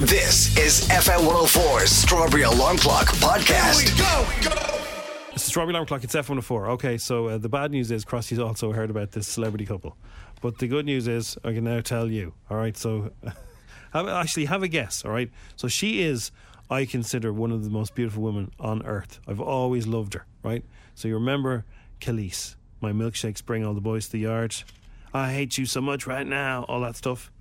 This is FM 104's Strawberry Alarm Clock Podcast. It's the Strawberry Alarm Clock. It's F104. Okay, so uh, the bad news is Crossy's also heard about this celebrity couple. But the good news is I can now tell you. All right, so have, actually have a guess. All right, so she is, I consider, one of the most beautiful women on earth. I've always loved her. Right, so you remember Kelis, my milkshakes bring all the boys to the yard. I hate you so much right now. All that stuff.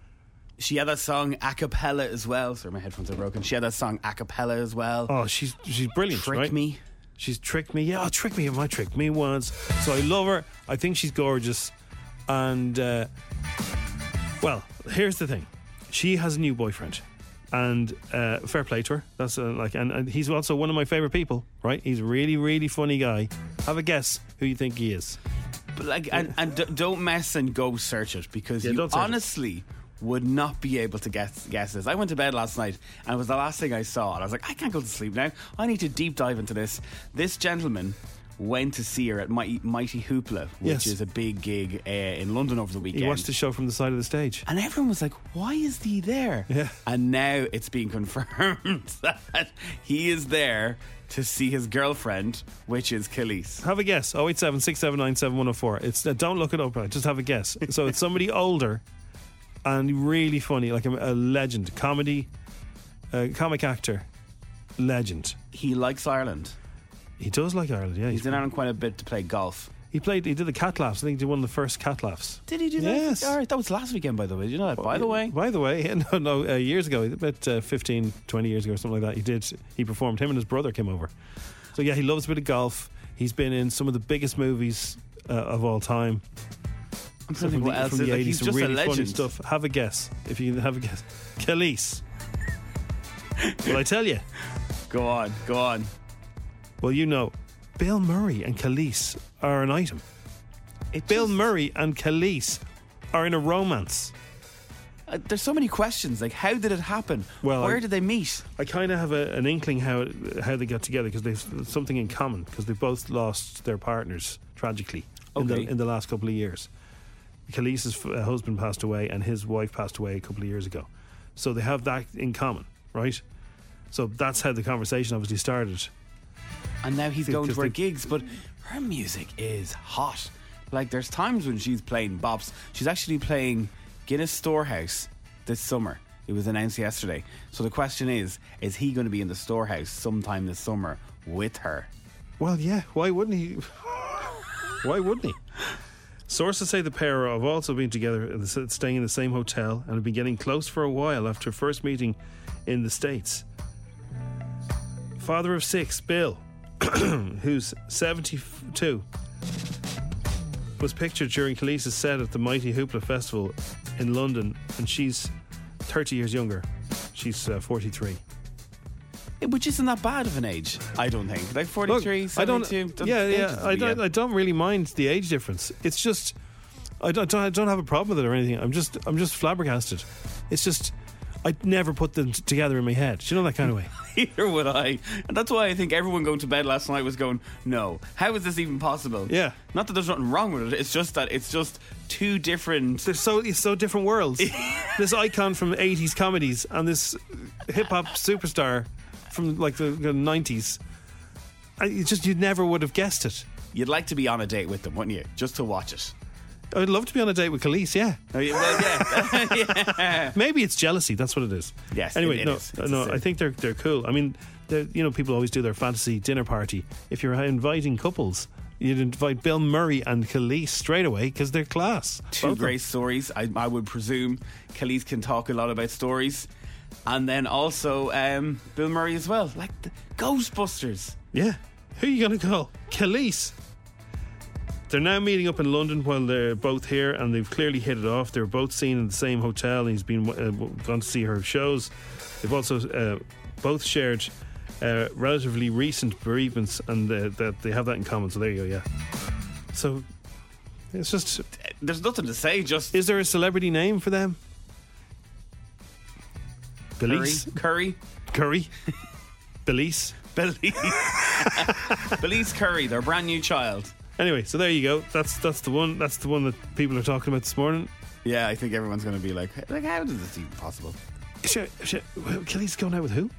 She had that song a cappella as well. Sorry, my headphones are broken. She had that song a cappella as well. Oh, she's she's brilliant. Trick right? me. She's tricked me. Yeah, oh, trick me. My trick me once. So I love her. I think she's gorgeous. And uh, well, here's the thing. She has a new boyfriend, and uh, fair play to her. That's uh, like, and, and he's also one of my favorite people. Right? He's a really, really funny guy. Have a guess who you think he is. But like, and, and d- don't mess and go search it because Yeah, you don't it. Would not be able to guess guess this. I went to bed last night and it was the last thing I saw, and I was like, I can't go to sleep now. I need to deep dive into this. This gentleman went to see her at Mighty, Mighty Hoopla, which Yes. is a big gig uh, in London over the weekend. He watched the show from the side of the stage. And everyone was like, why is he there? Yeah. And now it's being confirmed that he is there to see his girlfriend, which is Kelis. Have a guess. 087 679 7104. It's uh, don't look it up. Right? Just have a guess. So it's somebody older and really funny, like a, a legend, comedy, uh, comic actor, legend. He likes Ireland. He does like Ireland. Yeah, He's in Ireland quite a bit to play golf. He played. He did the cat laughs. I think he did one of the first cat laughs. Did he do that? Yes. All right, that was last weekend, by the way. Did you know that? By the way, By the way, no, no, uh, years ago, about uh, 15, 20 years ago, or something like that, he did. He performed. Him and his brother came over. So yeah, he loves a bit of golf. He's been in some of the biggest movies uh, of all time. I'm trying to think what else from the like, 80s, He's just really a funny legend. stuff. Have a guess if you can have a guess. Kelis. Will I tell you? Go on, go on. Well, you know, Bill Murray and Kelis are an item. It Bill just- Murray and Kelis are in a romance. Uh, there's so many questions. Like, how did it happen? Well, where I- did they meet? I kind of have a, an inkling how how they got together because they've something in common because they both lost their partners tragically in, the, in the last couple of years. Kelis's uh, husband passed away and his wife passed away a couple of years ago, so they have that in common, right? So that's how the conversation obviously started. And now he's going to her they- gigs, but her music is hot. Like, there's times when she's playing bops. She's actually playing Guinness Storehouse this summer. It was announced yesterday. So the question is is he going to be in the storehouse sometime this summer with her? Well, yeah. Why wouldn't he? Why wouldn't he? Sources say the pair have also been together, staying in the same hotel, and have been getting close for a while after first meeting in the States. Father of six, Bill, who's 72, was pictured during Kelis' set at the Mighty Hoopla Festival in London, and she's 30 years younger. She's uh, 43. Which isn't that bad of an age, I don't think. Like 43, Look, I don't. 72, doesn't- Yeah, yeah. I don't. I don't really mind the age difference. It's just, I don't. I don't have a problem with it or anything. I'm just. I'm just flabbergasted. It's just, I'd never put them t- together in my head. Do you know that kind of way? Either would I. And that's why I think everyone going to bed last night was going, no, how is this even possible? Yeah. Not that there's nothing wrong with it, it's just that it's just two different. They're so it's so different worlds. this icon from '80s comedies and this hip hop superstar from like the, the '90s. I, it's just you never would have guessed it. You'd like to be on a date with them, wouldn't you? Just to watch it. I'd love to be on a date with Kelis. Yeah, Oh, yeah, well, yeah. maybe it's jealousy. That's what it is. Yes, Anyway, it- it no, is. No. I think they're they're cool. I mean, you know, people always do their fantasy dinner party. If you're inviting couples, you'd invite Bill Murray and Kelis straight away because they're class. Two Both of them. great stories. I, I would presume Kelis can talk a lot about stories. And then also um, Bill Murray as well. Like the Ghostbusters. Yeah. Who are you going to call? Kelis. They're now meeting up in London while they're both here, and they've clearly hit it off. They're both seen in the same hotel, and he's been uh, gone to see her shows. They've also uh, both shared uh, relatively recent bereavements, and uh, that they have that in common. So there you go. Yeah. So it's just. There's nothing to say, just Is there a celebrity name for them? Belize, Curry. Curry, Belize. Belize. Belize Curry, their brand new child. Anyway, so there you go. That's that's the one. That's the one that people are talking about this morning. Yeah, I think everyone's going to be like, like, how is this even possible? Sure, sure. Well, Kelly's going out with who?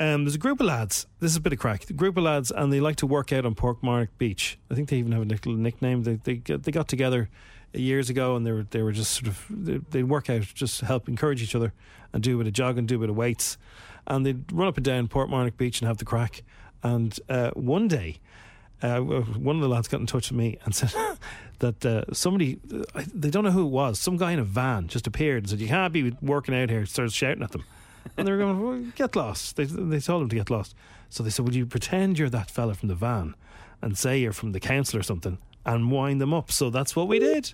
um, there's a group of lads. This is a bit of crack. A group of lads, and they like to work out on Portmarnock Beach. I think they even have a little nickname. They they they got together years ago, and they were they were just sort of they, they'd work out, just help encourage each other, and do a bit of jogging, do a bit of weights, and they'd run up and down Portmarnock Beach and have the crack. And uh, one day, uh, one of the lads got in touch with me and said that uh, somebody, they don't know who it was, some guy in a van just appeared and said, You can't be working out here, started shouting at them. And they were going, well, Get lost. They, they told him to get lost. So they said, Would you pretend you're that fella from the van and say you're from the council or something and wind them up? So that's what we did.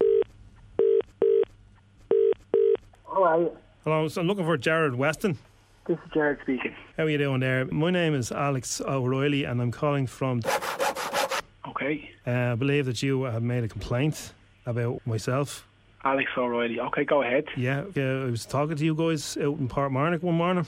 Hello, Hello, so I'm looking for Jared Weston. this is Jared speaking. How are you doing there? My name is Alex O'Reilly and I'm calling from. Okay, Uh, I believe that you have made a complaint about myself. Alex O'Reilly. Okay, go ahead. Yeah, uh, I was talking to you guys out in Portmarnock one morning,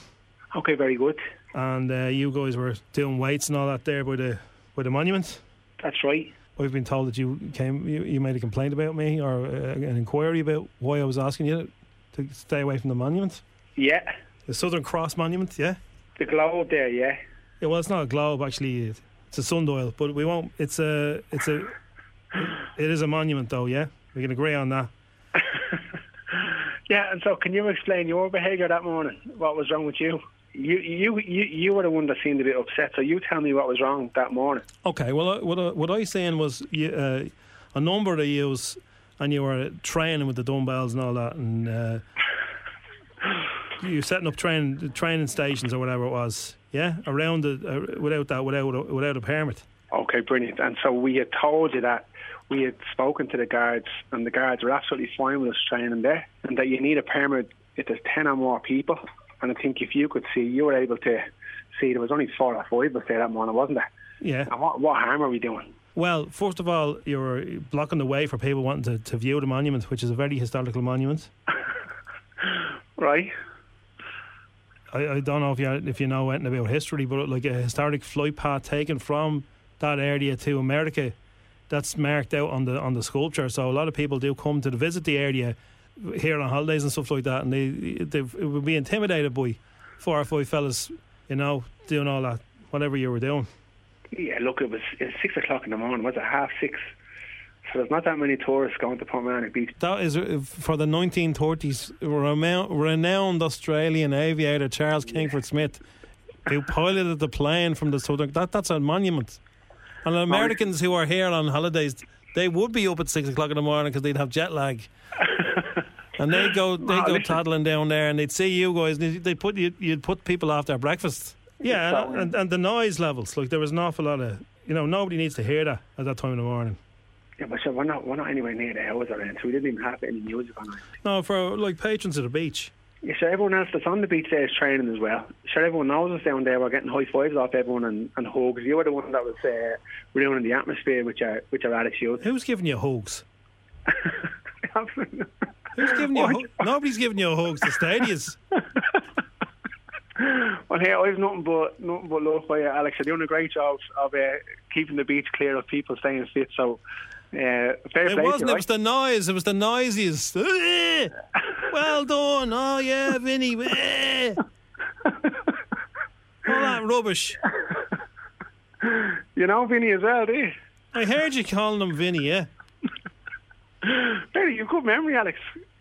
Okay, very good. and uh, you guys were doing weights and all that there by the by the monument. That's right. I've been told that you came, you, you made a complaint about me or uh, an inquiry about why I was asking you to stay away from the monument, Yeah, the Southern Cross Monument. Yeah, the globe there. Yeah, yeah. Well, it's not a globe actually; it's a sundial, but we won't. It's a, it's a, it is a monument though. Yeah, we can agree on that. yeah. And so, can you explain your behaviour that morning? What was wrong with you? You, you, you, you were the one that seemed a bit upset. So you tell me what was wrong that morning. Okay, well, what I, what I saying was you, uh, a number of yous, and you were training with the dumbbells and all that, and uh, you were setting up train training stations or whatever it was, yeah, around the uh, without that without a, without a permit. Okay, brilliant. And so we had told you that we had spoken to the guards, and the guards were absolutely fine with us training there, and that you need a permit if there's ten or more people. And I think if you could see, you were able to see there was only four or five of us there that morning, wasn't there? Yeah. And what, what harm are we doing? Well, first of all, you're blocking the way for people wanting to, to view the monument, which is a very historical monument. Right? I, I don't know if you if you know anything about history, but like a historic flight path taken from that area to America, that's marked out on the on the sculpture. So a lot of people do come to visit the area here on holidays and stuff like that, and they they would be intimidated by four or five fellas, you know, doing all that whatever you were doing. Yeah, look, it was, it was six o'clock in the morning. Was it half six? So there's not that many tourists going to Portmarnock Beach. That is uh, for the 1930s. Renowned, renowned Australian aviator Charles Kingsford Smith, who piloted the plane from the southern. That that's a monument. And the Americans who are here on holidays, they would be up at six o'clock in the morning because they'd have jet lag. and they go they Oh, go listen. toddling down there, and they'd see you guys. And they put you, you'd put people off their breakfast. Yeah, So- and, and the noise levels. Like there was an awful lot of you know nobody needs to hear that at that time in the morning. Yeah, but sure, we're not, we're not anywhere near the or anything, so we didn't even have any music on. it. No, for like patrons of the beach. Yeah, sure, everyone else that's on the beach there is training as well. Sure, everyone knows us down there. We're getting high fives off everyone and, and hugs. You were the one that was uh, ruining the atmosphere with your, with your attitude. Who's giving you hugs? Who's giving you? A hug? Nobody's giving you hugs. The stadiums. Well, here I've nothing but nothing but love for you, Alex. You're doing a great job of uh, keeping the beach clear of people staying fit. So, uh, fair It play to you, wasn't. It was the noise. It was the noisiest. Well done. Oh yeah, Vinny. Eh. All that rubbish. You know Vinny as well, do you? I heard you calling him Vinny. Yeah. you've good memory, Alex.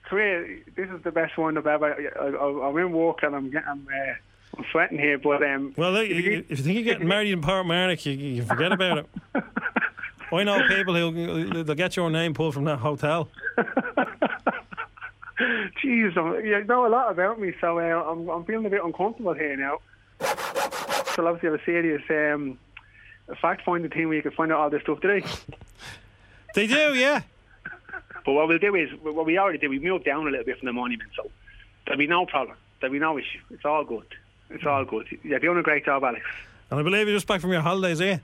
Here. This is the best one I've ever. I, I, I'm in work and I'm getting. I'm, uh, I'm sweating here, but um. Well, look, if you, if you think you're getting married in Portmarnock, you, you forget about it. I know people who they'll get your name pulled from that hotel. Jeez, I'm- you know a lot about me, so uh, I'm, I'm feeling a bit uncomfortable here now. So obviously have a serious um, fact-finding thing where you can find out all this stuff today. They do, yeah. But what we'll do is, what we already did, we moved down a little bit from the monument, so there'll be no problem. There'll be no issue. It's all good. It's all good. You're doing a great job, Alex. And I believe you're just back from your holidays, eh?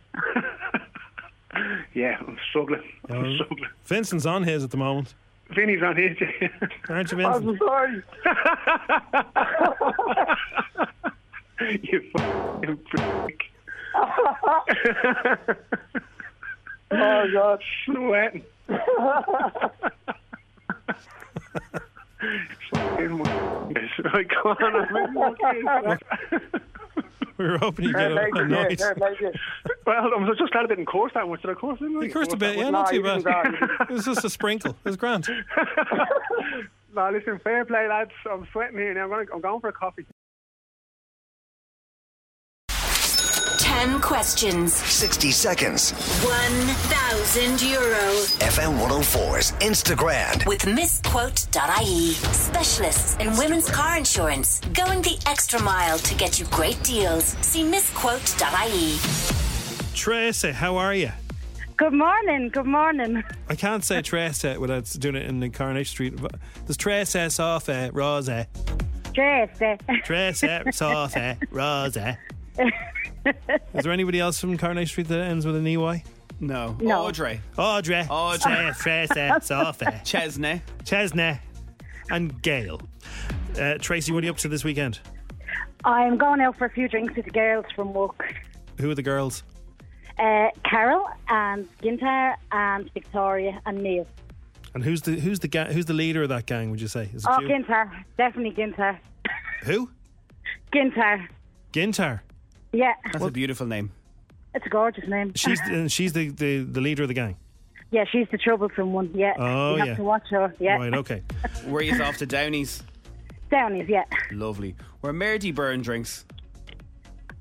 Yeah, I'm struggling. I'm Um, struggling. Vincent's on his at the moment. Vinny's on his. Aren't you, Vincent? I'm sorry. you fucking prick. oh God, sweating. Fucking right, go on. I'm We were hoping you'd get a, a noise. well, I'm just glad I didn't course that much. Did I course it? Of course, a bit, yeah, not too bad. It was just a sprinkle. It was grand. No, listen, fair play, lads. I'm sweating here now. I'm, gonna, I'm going for a coffee. 10 questions, 60 seconds. 1,000 euro. FM 104's InstaGrand. With missquote.ie. Specialists in women's car insurance. Going the extra mile to get you great deals. See missquote.ie. Tracy, how are you? Good morning. Good morning. I can't say Tracy without doing it in the Coronation Street. There's Tracy, Sophie, Rosa. Tracy. Tracy, Sophie, Rosa. Is there anybody else from Coronation Street that ends with an EY? No. No. Audrey. Audrey, Audrey. Tracy, Sophie, Chesney. Chesney, and Gail. Uh, Tracy, what are you up to this weekend? I'm going out for a few drinks with the girls from work. Who are the girls? Uh, Carol and Gintar and Victoria and Neil. And who's the who's the ga- who's the leader of that gang? Would you say? Is it Oh, you? Gintar. Definitely Gintar. Who? Gintar. Gintar. Yeah, That's a beautiful name. it's a gorgeous name. She's and she's the, the, the leader of the gang. Yeah, she's the troublesome one. Yeah. Oh, you have yeah. to watch her. Yeah. Right. Okay. Were you off to Downey's? Downies, yeah. Lovely. Were Merdy Byrne drinks?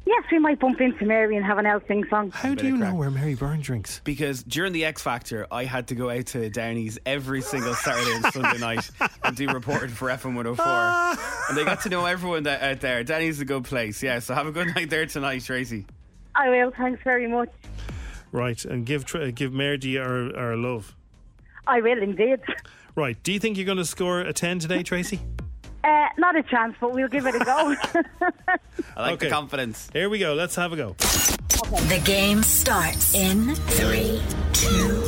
Yes, we might bump into Mary and have an out sing song. How do you know where Mary Byrne drinks? Because during the X Factor, I had to go out to Downey's every single Saturday and Sunday night and do reporting for FM 104. Ah. and they got to know everyone that, out there. Downey's a good place. Yeah, so have a good night there tonight, Tracy. I will. Thanks very much. Right, and give uh, give Mary our our love. I will indeed. Right. Do you think you're going to score a ten today, Tracy? Uh, not a chance, but we'll give it a go. I like Okay. the confidence. Here we go. Let's have a go. The game starts in three, two,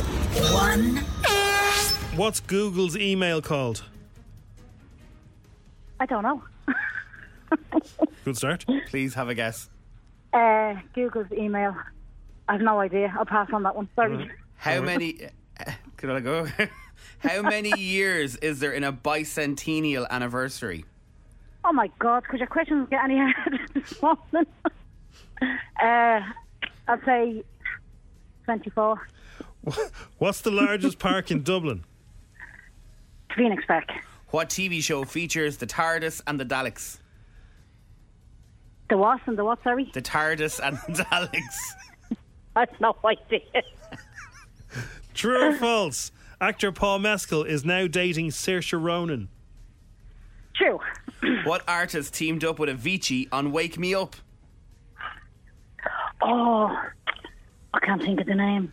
one. What's Google's email called? I don't know. Good start. Please have a guess. Uh, Google's email. I have no idea. I'll pass on that one. Sorry. How many. Could I go? How many years is there in a bicentennial anniversary? Oh my God! Could your questions get any harder this morning? uh, I'd say twenty-four. What's the largest park in Dublin? Phoenix Park. What TV show features the TARDIS and the Daleks? The what and the what? Sorry, The TARDIS and the Daleks. I have no idea. True or false? Actor Paul Mescal is now dating Saoirse Ronan. True. What artist teamed up with Avicii on Wake Me Up? Oh, I can't think of the name.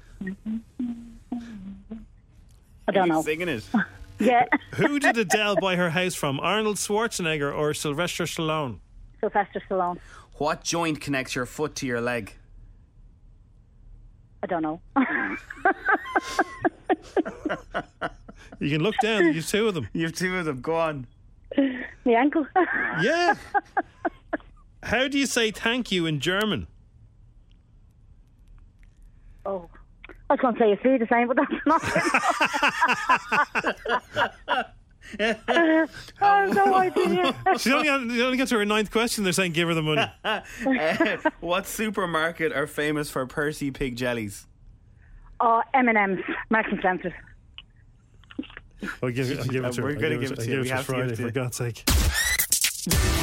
I don't know. Singing it. Yeah, Who did Adele buy her house from? Arnold Schwarzenegger or Sylvester Stallone? Sylvester Stallone. What joint connects your foot to your leg? I don't know. You can look down. You've two of them. You have two of them. Go on. My ankle. Yeah. How do you say thank you in German? oh, I was going to say a few the same, but that's not. I have no idea. She only, she only got to her ninth question. They're saying give her the money. Uh, what supermarket are famous for Percy Pig jellies? Oh, M&M's, Marks and Spencer's. I'll give, I'll give it to her. We're I'll gonna give give it to you. We her have to give Friday, it to for you. God's sake.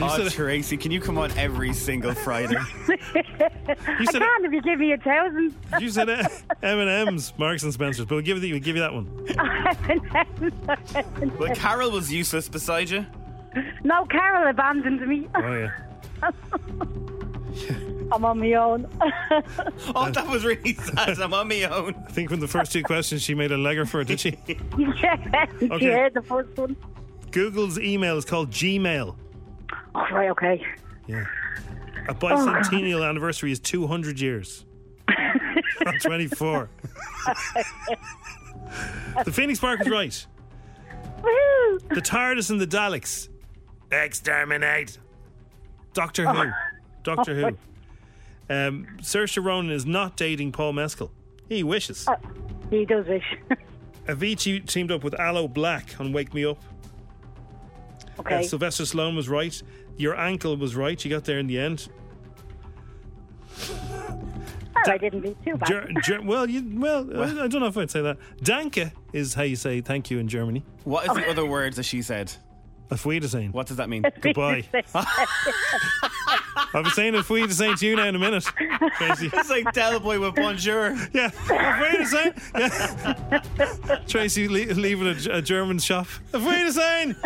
Oh, said- Tracy, can you come on every single Friday? You I said, can't if you give me a thousand. you said uh, M&M's, Marks and Spencer's, but we'll give, you, we'll give you that one. well, Carol was useless beside you. no, Carol abandoned me. Oh, yeah. I'm on my own. Oh, that was really sad. I'm on my own. I think from the first two questions, she made a legger for it, did she? yeah, Okay. yeah, the first one. Google's email is called Gmail. Oh, right, okay. Yeah. A Oh, bicentennial anniversary is 200 years. Not 24. the Phoenix Park is right. Woo! The TARDIS and the Daleks. Exterminate. Doctor oh. Who. Doctor oh, Who. Um, Saoirse Ronan is not dating Paul Mescal. He wishes. He does wish. Avicii teamed up with Aloe Blacc on Wake Me Up. Uh, okay. Sylvester Stallone was right. Your ankle was right. You got there in the end. well, I didn't do too bad. Ger- Ger- well, you, well, I, I don't know if I'd say that. Danke is how you say thank you in Germany. What is the other words that she said? Auf Wiedersehen. What does that mean? Goodbye. I'll be saying Auf Wiedersehen to you now in a minute, Tracy. It's like Delboy with bonjour. Yeah, Auf Wiedersehen. Yeah. Tracy le- leaving a, a German shop. Auf Wiedersehen.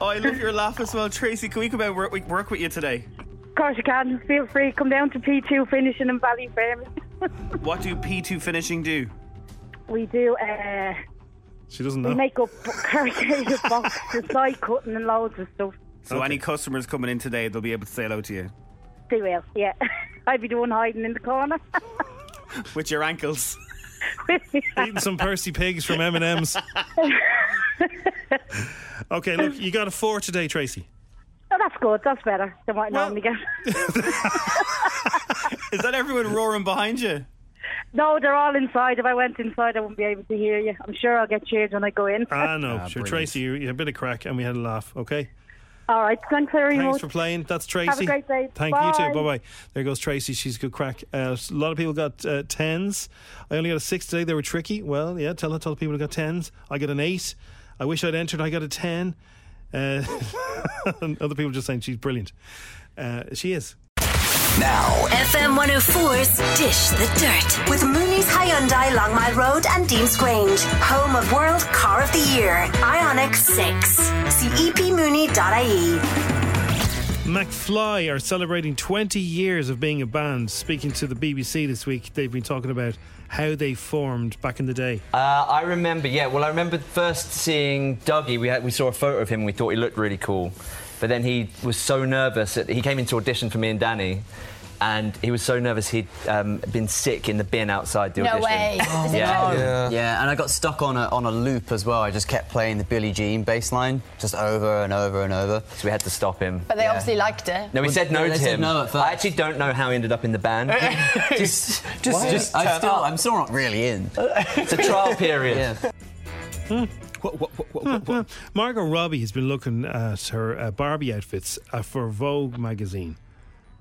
Oh, I love your laugh as well, Tracy. Can we come out and work, with- work with you today? Of course you can. Feel free. Come down to P2 finishing and in Ballyfermot. What do P2 finishing do? we do, uh, She doesn't know. we make up corrugated boxes, side cutting and loads of stuff. So any customers coming in today, they'll be able to say hello to you They will, yeah. I'd be the one hiding in the corner. with your ankles. Eating some Percy pigs from M and M's. Okay, look, you got a four today, Tracy. Oh, that's good. That's better than what I normally get. Is that everyone roaring behind you? No, they're all inside. If I went inside, I wouldn't be able to hear you. I'm sure I'll get cheered when I go in. Ah, no, Ah, sure, brilliant. Tracy, you, you had a bit of crack, and we had a laugh. Okay. All right. Thanks very Thanks much. for playing. That's Tracy. Have a great day. Thank you too. Bye. Bye bye. There goes Tracy. She's a good crack. Uh, a lot of people got uh, tens. I only got a six today. They were tricky. Well, yeah. Tell the tell the people who got tens. I got an eight. I wish I'd entered. I got a ten. Uh, and other people just saying she's brilliant. Uh, she is. Now, FM 104's Dish the Dirt with Mooney's Hyundai Long Mile Road and Deansgrange, home of World Car of the Year, Ioniq 6. See E epmooney.ie. McFly are celebrating 20 years of being a band. Speaking to the BBC this week, they've been talking about how they formed back in the day. Uh, I remember, yeah. Well, I remember first seeing Dougie. We had, we saw a photo of him. and We thought he looked really cool, but then he was so nervous. That he came into audition for me and Danny, and he was so nervous he'd um, been sick in the bin outside the No audition. way. Is it yeah. yeah. Yeah, and I got stuck on a, on a loop as well. I just kept playing the Billie Jean bass line just over and over and over. So we had to stop him. But they obviously liked it. No, we Well, said no no, to they him. said no at first. I actually don't know how he ended up in the band. just, just, just I turn still, up. I'm still not really in. it's a trial period. Yeah. Margot Robbie has been looking at her uh, Barbie outfits uh, for Vogue magazine.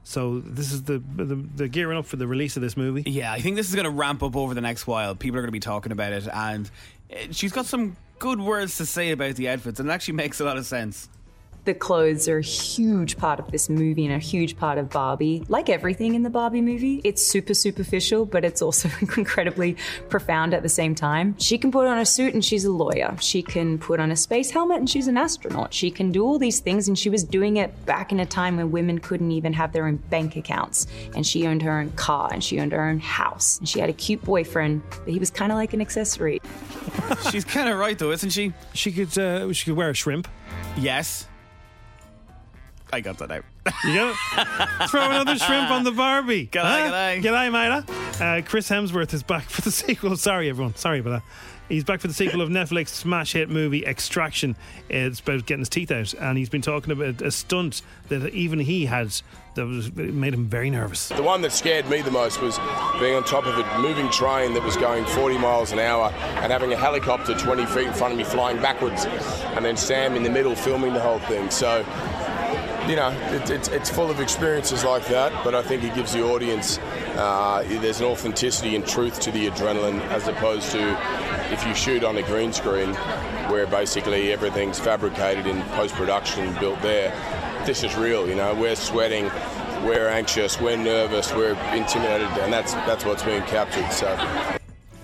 So this is the, the the gearing up for the release of this movie. Yeah, I think this is going to ramp up over the next while. People are going to be talking about it, and uh, she's got some good words to say about the outfits, and it actually makes a lot of sense. The clothes are a huge part of this movie and a huge part of Barbie. Like everything in the Barbie movie, it's super superficial, but it's also incredibly profound at the same time. She can put on a suit and she's a lawyer. She can put on a space helmet and she's an astronaut. She can do all these things, and she was doing it back in a time when women couldn't even have their own bank accounts. And she owned her own car and she owned her own house. And she had a cute boyfriend, but he was kind of like an accessory. she's kind of right, though, isn't she? She could uh, she could wear a shrimp. Yes. I got that out. You got it? Throw another shrimp on the Barbie. G'day, g'day. G'day, mate. Uh, Chris Hemsworth is back for the sequel. Sorry, everyone. Sorry about that. He's back for the sequel of Netflix smash hit movie Extraction. It's about getting his teeth out, and he's been talking about a stunt that even he had that was made him very nervous. The one that scared me the most was being on top of a moving train that was going 40 miles an hour and having a helicopter 20 feet in front of me flying backwards, and then Sam in the middle filming the whole thing. So you know, it, it's it's full of experiences like that. But I think it gives the audience uh, there's an authenticity and truth to the adrenaline as opposed to if you shoot on a green screen, where basically everything's fabricated in post production built there. This is real. You know, we're sweating. We're anxious, we're nervous, we're intimidated, and that's that's what's being captured. So,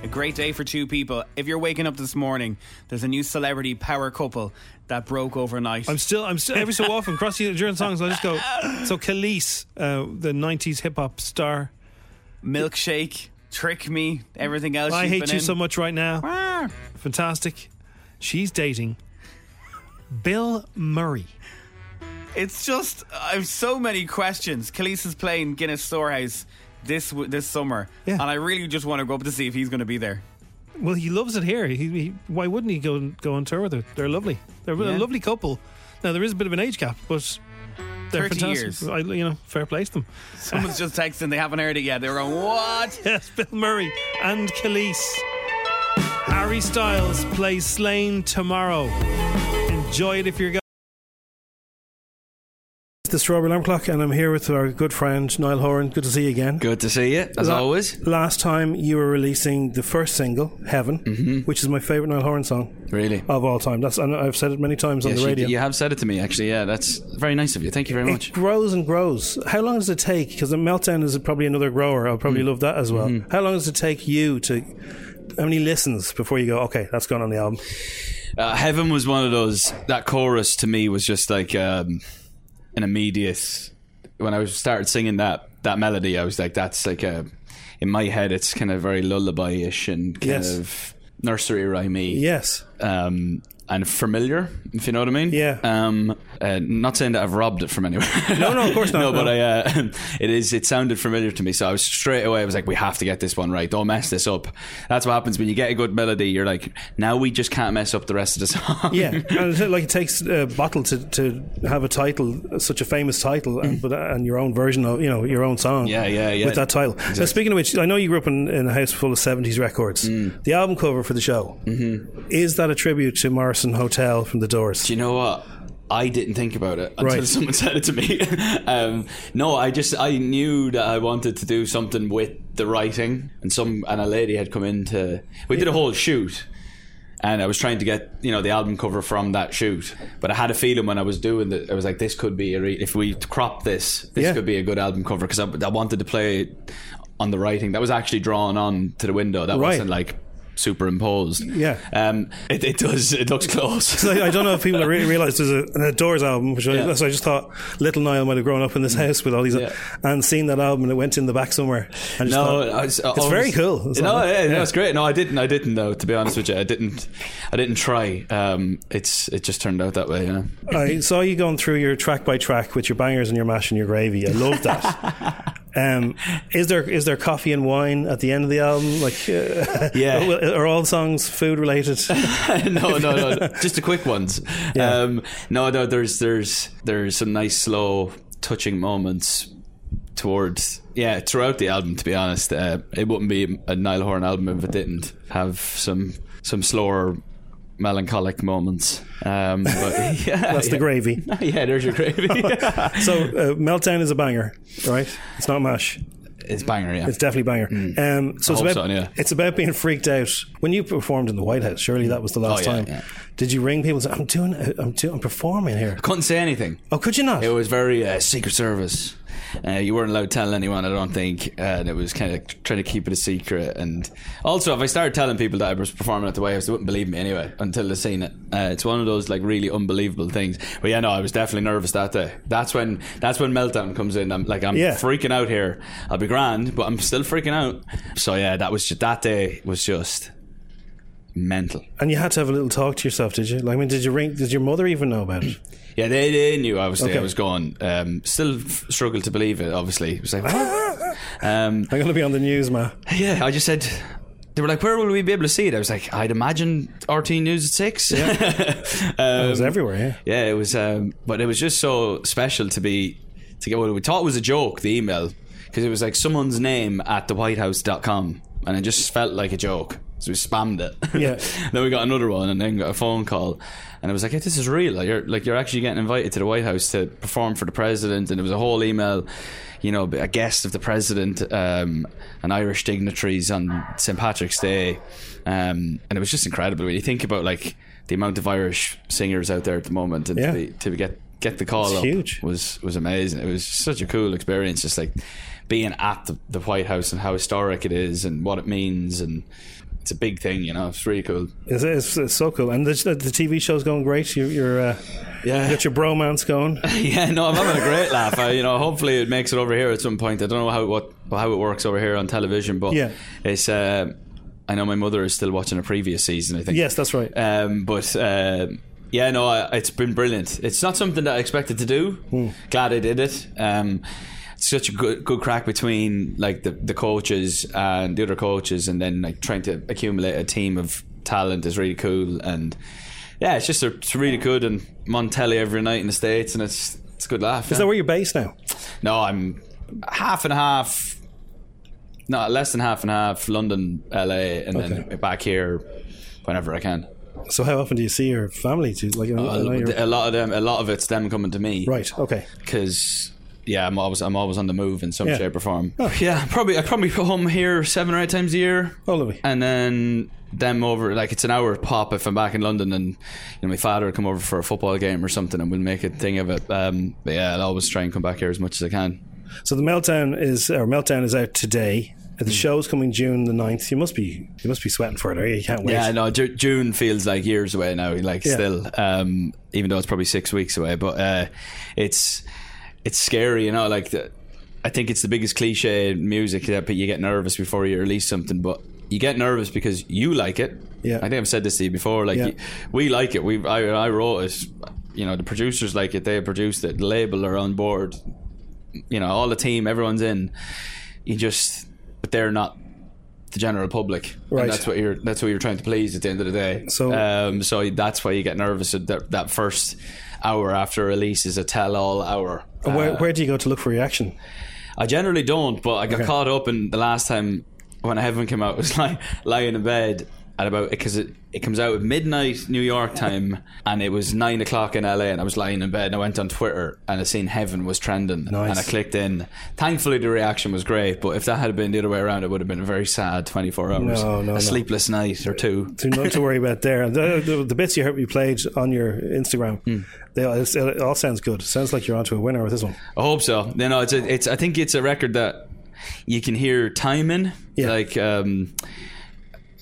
A great day for two people. If you're waking up this morning, there's a new celebrity power couple that broke overnight. I'm still, I'm still every so often crossing the during songs. I just go. So Kelis, uh, the '90s hip hop star, Milkshake, Trick Me, everything else. I hate you in. so much right now. Fantastic. She's dating Bill Murray. It's just I have so many questions. Kelis is playing Guinness Storehouse this this summer, and I really just want to go up to see if he's going to be there. Well, he loves it here. He, he, why wouldn't he go go on tour with her? They're lovely. They're Yeah. a lovely couple. Now there is a bit of an age gap, but they're 30 fantastic. years. I, you know, fair play to them. Someone's just texting; they haven't heard it yet. They're going, "What?" Yes, Bill Murray and Kelis. Harry Styles plays Slane tomorrow. Enjoy it if you're going. The Strawberry Alarm Clock, and I'm here with our good friend Niall Horan. Good to see you again. Good to see you, as always. Last time you were releasing the first single, Heaven, which is my favourite Niall Horan song Mm-hmm. Really? of all time. That's and I've said it many times on the you- radio. You, have said it to me, actually. Yeah, that's very nice of you. Thank you very much. It grows and grows. How long does it take? Because the meltdown is probably another grower. I'll Mm. probably love that as well. Mm-hmm. How long does it take you to? How many listens before you go? Okay, that's gone on the album. Uh, Heaven was one of those. That chorus to me was just like um, an immediate. When I was started singing that that melody, I was like, "That's like a." In my head, it's kind of very lullaby-ish and kind Yes. of nursery rhymey. Yes. Um, and familiar, if you know what I mean. Yeah. Um, uh, not saying that I've robbed it from anywhere. No, no, of course not, no, but. I, uh, it is. It sounded familiar to me, so I was straight away. I was like, we have to get this one right. Don't mess this up. That's what happens when you get a good melody. You're like, now we just can't mess up the rest of the song. Yeah, and it's like it takes a bottle to, to have a title, such a famous title, and, but and your own version of you know your own song. Yeah, yeah, yeah. With that title. Now, speaking of which, I know you grew up in, in a house full of seventies records. Mm. The album cover for the show Mm-hmm. is that a tribute to Morrison Hotel from the Doors? Do you know what? I didn't think about it until Right. someone said it to me. um, no, I just I knew that I wanted to do something with the writing, and some and a lady had come in to. We did a whole shoot, and I was trying to get you know the album cover from that shoot, but I had a feeling when I was doing it, I was like, this could be a re- if we crop this, this Yeah. could be a good album cover because I, I wanted to play on the writing that was actually drawn on to the window. That Right. wasn't like superimposed. Yeah. um, it, it does. It looks close. I, I don't know if people really realise there's a, an Doors album, which Yeah. I, so I just thought little Niall might have grown up in this house with all these, Yeah. and seen that album and it went in the back somewhere. And No, thought, I it's very cool. It's no, like- yeah, no, it's great. No, I didn't. I didn't though. To be honest with you, I didn't. I didn't try. Um, it's it just turned out that way. I saw you going through your track by track with your bangers and your mash and your gravy. I love that. um, is there is there coffee and wine at the end of the album? Like, uh, Yeah. are all songs food related? no, no, no. Just the quick ones. Yeah. Um, no, no. There's there's there's some nice slow, touching moments towards yeah throughout the album. To be honest, uh, it wouldn't be a Niall Horan album if it didn't have some some slower. Melancholic moments, um, but yeah, That's the gravy. yeah, there's your gravy. so, uh, Meltdown is a banger, right? It's not mash. It's banger, yeah. It's definitely banger. Um, so it's about so, yeah. it's about being freaked out. When you performed in the White House, surely that was the last Oh, yeah, time. yeah. Did you ring people? and say, I'm doing. I'm doing. I'm performing here. I couldn't say anything. Oh, could you not? It was very uh, Secret Service. Uh, you weren't allowed to tell anyone, I don't think, and it was kind of trying to keep it a secret. And also, if I started telling people that I was performing at the White House, they wouldn't believe me anyway until they seen it. Uh, it's one of those like really unbelievable things. But yeah, no, I was definitely nervous that day. That's when that's when meltdown comes in. I'm like I'm Yeah. freaking out here. I'll be grand, but I'm still freaking out. So yeah, that was just, that day was just mental. And you had to have a little talk to yourself, did you? Like, I mean, did you ring? Did your mother even know about it? Yeah, they, they knew obviously Okay. I was gone. Um, still f- struggled to believe it. Obviously, it was like, um, I'm going to be on the news, ma. yeah. I just said. They were like, "Where will we be able to see it?" I was like, "I'd imagine RT News at 6. Yeah, It was everywhere. Yeah. yeah, it was. Um, but it was just so special to be to get. what we thought was a joke, the email, because it was like someone's name at the thewhitehouse.com, and it just felt like a joke. So we spammed it. Yeah. then we got another one, and then got a phone call, and it was like, hey, "This is real. Like you're like you're actually getting invited to the White House to perform for the president." And it was a whole email, you know, a guest of the president, um, and Irish dignitaries on St Patrick's Day, um, and it was just incredible when you think about like the amount of Irish singers out there at the moment, and Yeah. to, be, to get get the call It's up huge. was was amazing. It was such a cool experience, just like being at the, the White House and how historic it is and what it means, and it's a big thing, you know. It's really cool. It's, it's, it's so cool, and the, the TV show's going great. You, you're uh, Yeah. you got your bromance going. yeah, no, I'm having a great laugh. I, you know, hopefully it makes it over here at some point. I don't know how what how it works over here on television, but Yeah. it's. Uh, I know my mother is still watching a previous season. I think. Yes, that's right. Um, but uh, yeah, no, I, it's been brilliant. It's not something that I expected to do. Hmm. Glad I did it. Um, such a good good crack between like the, the coaches and the other coaches, and then like trying to accumulate a team of talent is really cool. And yeah, it's just a, it's really good. And I'm on telly every night in the states, and it's it's a good laugh. Is that where you're based now? No, I'm half and half. No, less than half and half. London, LA, and then back here whenever I can. So how often do you see your family? You, like Uh, a lot of them, a lot of it's them coming to me. Right. Okay. Because yeah, I'm always I'm always on the move in some Yeah. shape or form. Oh. Yeah, probably I probably go home here seven or eight times a year. Oh, And then them over like it's an hour pop if I'm back in London and you know my father will come over for a football game or something and we'll make a thing of it. Um, but yeah, I'll always try and come back here as much as I can. So the meltdown is or meltdown is out today. The show's coming June the 9th. You must be you must be sweating for it. Are you? you can't wait. Yeah, no, Ju- June feels like years away now. Like Yeah. still, um, even though it's probably six weeks away, but uh, it's it's scary, you know. Like the, I think it's the biggest cliche in music that but you get nervous before you release something, but you get nervous because you like it. Yeah. I think I've said this to you before. Like Yeah. you- we like it. We I, I wrote it. You know, the producers like it. They produced it. The label are on board. You know, all the team, everyone's in. You just, but they're not the general public. Right. And that's what you're. That's what you're trying to please at the end of the day. So- um, so that's why you get nervous. At that that first hour after release is a tell-all hour. And where, Uh, where do you go to look for reaction? I generally don't, but I got Okay. caught up in the last time when Heaven came out. Was like lying in bed at about because it, it comes out at midnight New York time, and it was nine o'clock in LA, and I was lying in bed, and I went on Twitter, and I seen Heaven was trending, Nice. and I clicked in. Thankfully, the reaction was great, but if that had been the other way around, it would have been a very sad twenty four hours, No, no, no. a sleepless night or two. So not to worry about there. The, the, the bits you heard you played on your Instagram, Hmm. they all, it all sounds good. Sounds like you're onto a winner with this one. I hope so. You know, it's a, it's. I think it's a record that you can hear timing. Like um,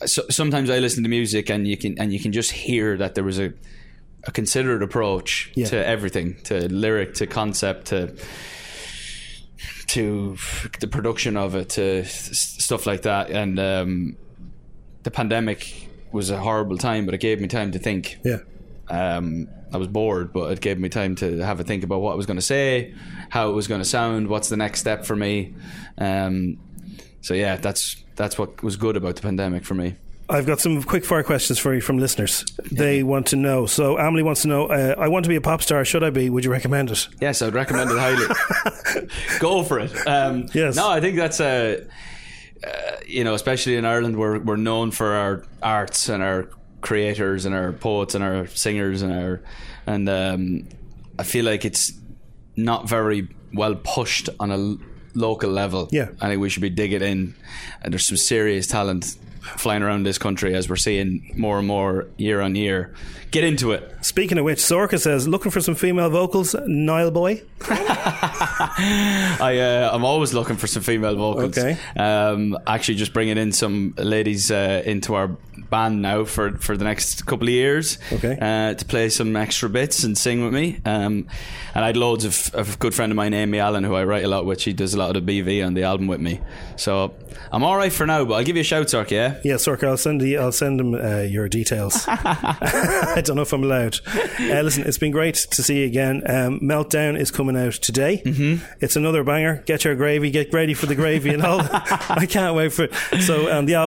so, sometimes I listen to music and you can and you can just hear that there was a a considered approach Yeah. to everything, to lyric, to concept, to to the production of it, to stuff like that. And um, the pandemic was a horrible time, but it gave me time to think. Yeah. Um, I was bored, but it gave me time to have a think about what I was going to say, how it was going to sound, what's the next step for me. Um, so yeah, that's that's what was good about the pandemic for me. I've got some quick fire questions for you from listeners. They want to know. So Emily wants to know. Uh, I want to be a pop star. Should I be? Would you recommend it? Yes, I'd recommend it highly. Go for it. Um, Yes. No, I think that's a. Uh, you know, especially in Ireland, we're we're known for our arts and our creators and our poets and our singers and our and um, I feel like it's not very well pushed on a local level. Yeah. I think we should be digging in, and there's some serious talent flying around this country as we're seeing more and more year on year. Get into it. Speaking of which, Sorcha says looking for some female vocals. Niall boy. I uh, I'm always looking for some female vocals. Okay. Um, actually, just bringing in some ladies uh, into our band now for for the next couple of years. Okay. Uh, to play some extra bits and sing with me. Um, and I had loads of, of a good friend of mine, Amy Allen, who I write a lot with. She does a lot of the BV on the album with me. So I'm all right for now. But I'll give you a shout, Sark. Yeah. Yeah, Sorcha. I'll send you, I'll send him uh, your details. I don't know if I'm allowed. Uh, listen, it's been great to see you again. Um, Meltdown is coming out today. Mm-hmm. It's another banger. Get your gravy. Get ready for the gravy and all. I can't wait for it. So um, the album.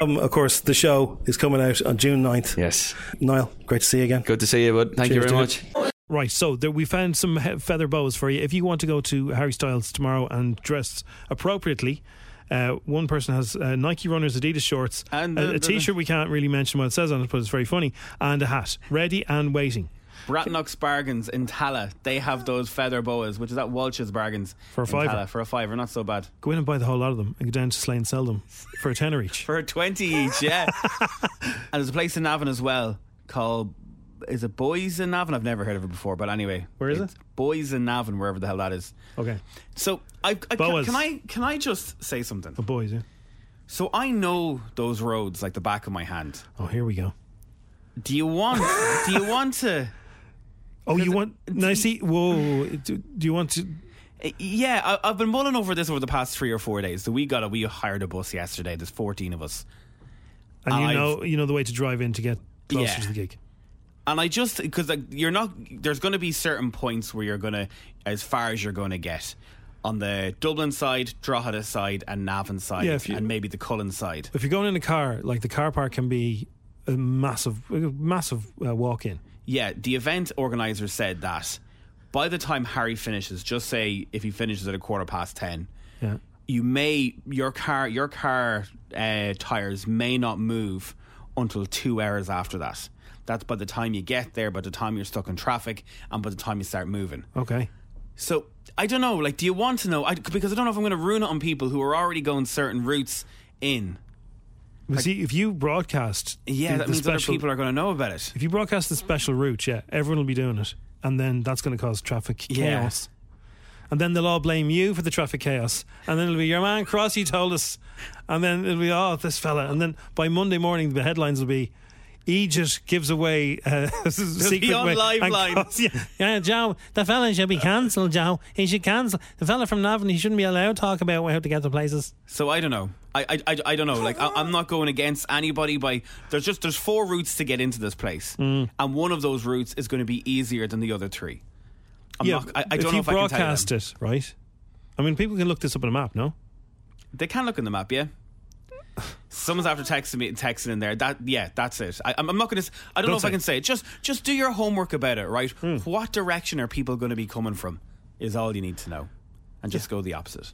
Um, of course, the show is coming out on June 9th. Yes. Niall, great to see you again. Good to see you, bud. Thank you very dude. much. Right, so there, we found some feather bows for you. If you want to go to Harry Styles tomorrow and dress appropriately, uh, one person has uh, Nike runners, Adidas shorts, And a, the- a the- t-shirt. We can't really mention what it says on it, but it's very funny, and a hat, ready and waiting. Bratnock's Bargains in Tallaght, they have those feather boas, which is at Walsh's Bargains. For a in fiver. Tallaght, for a fiver, not so bad. Go in and buy the whole lot of them, and go down to Slane and sell them for a tenner each. For a 20 each, yeah. and there's a place in Navan as well called, is it Boys in Navan? I've never heard of it before, but anyway. Where is it? Boys in Navan, wherever the hell that is. Okay. So, I, I can, can I can I just say something? The boys, yeah. So I know those roads like the back of my hand. Oh, here we go. Do you want? do you want to? Oh, you want? Now, see, whoa. Do, do you want to? Uh, Yeah, I, I've been mulling over this over the past three or four days. So we got a we hired a bus yesterday. There's 14 of us, And you I've- know, you know the way to drive in to get closer Yeah. to the gig. and I just because like, you're not. There's going to be certain points where you're going to, as far as you're going to get. On the Dublin side, Drogheda side, and Navan side, Yeah, you- and maybe the Collon side. If you're going in a car, like the car park can be a massive, massive uh, walk in. Yeah, the event organizer said that by the time Harry finishes, just say if he finishes at a quarter past ten, Yeah. you may your car your car uh, tires may not move until two hours after that. That's by the time you get there, by the time you're stuck in traffic, and by the time you start moving. Okay. So I don't know. Like, do you want to know? I, because I don't know if I'm going to ruin it on people who are already going certain routes in. But see, if you broadcast, Yeah, the- that the means other special- people are going to know about it. If you broadcast the special route, yeah, everyone will be doing it, and then that's going to cause traffic Yeah. chaos. And then they'll all blame you for the traffic chaos, and then it'll be your man Crossy told us, and then it'll be oh this fella, and then by Monday morning the headlines will be. Egypt gives away uh, secret on way- and Liveline. Yeah, yeah, Joe, the fella should be cancelled. Joe, he should cancel. The fella from Navan, he shouldn't be allowed to talk about how to get to places. So I don't know. I I, I, don't know. Like I, I'm not going against anybody. By there's just there's four routes to get into this place, Mm. and one of those routes is going to be easier than the other three. I'm yeah, not, I, I don't you know if I can tell you them. it, right? I mean, people can look this up on a map, no? They can look in the map, yeah. Someone's after texting me and texting in there. That yeah, that's it. I, I'm I'm not going to. I don't, Don't know if I can it. say it. Just just do your homework about it, right? Hmm. What direction are people going to be coming from? Is all you need to know, and just go the opposite.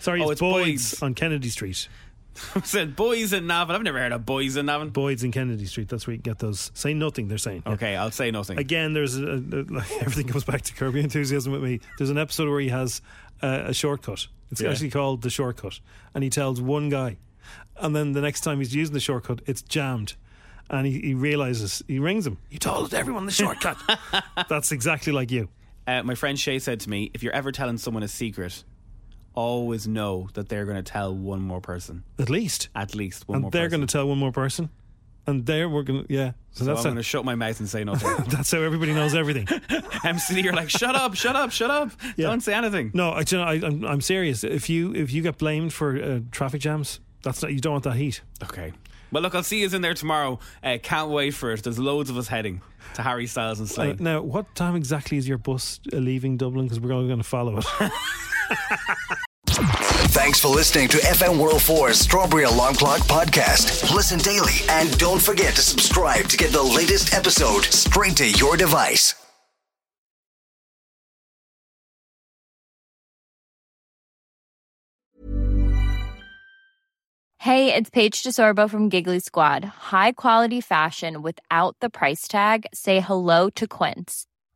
Sorry, Oh, it's it's Boyd's Boyd's. on Kennedy Street. I said boys in Navan. I've never heard of boys in Navan. Boys in Kennedy Street. That's where you get those. Say nothing. They're saying. Okay, I'll say nothing. Again, there's a, a, like everything comes back to Curb Your Enthusiasm with me. There's an episode where he has uh, a shortcut. It's Yeah. actually called the shortcut, and he tells one guy, and then the next time he's using the shortcut, it's jammed, and he, he realizes he rings him. You told everyone the shortcut. That's exactly like you. Uh, my friend Shay said to me, if you're ever telling someone a secret, always know that they're going to tell one more person. At least, At least one more person. and more they're going to tell one more person, and there we're going to yeah. So, So that's I'm going to shut my mouth and say nothing. that's how everybody knows everything. MC, you're like, shut up, shut up, shut up. Yeah. Don't say anything. No, I, you know, I, I'm, I'm serious. If you if you get blamed for uh, traffic jams, that's not you don't want that heat. Okay. Well, look, I'll see you in there tomorrow. Uh, can't wait for it. There's loads of us heading to Harry Styles and Uh, now, what time exactly is your bus leaving Dublin? Because we're all going to follow it. Thanks for listening to FM 104's Strawberry Alarm Clock podcast. Listen daily and don't forget to subscribe to get the latest episode straight to your device. Hey, it's Paige DeSorbo from Giggly Squad. High quality fashion without the price tag. Say hello to Quince.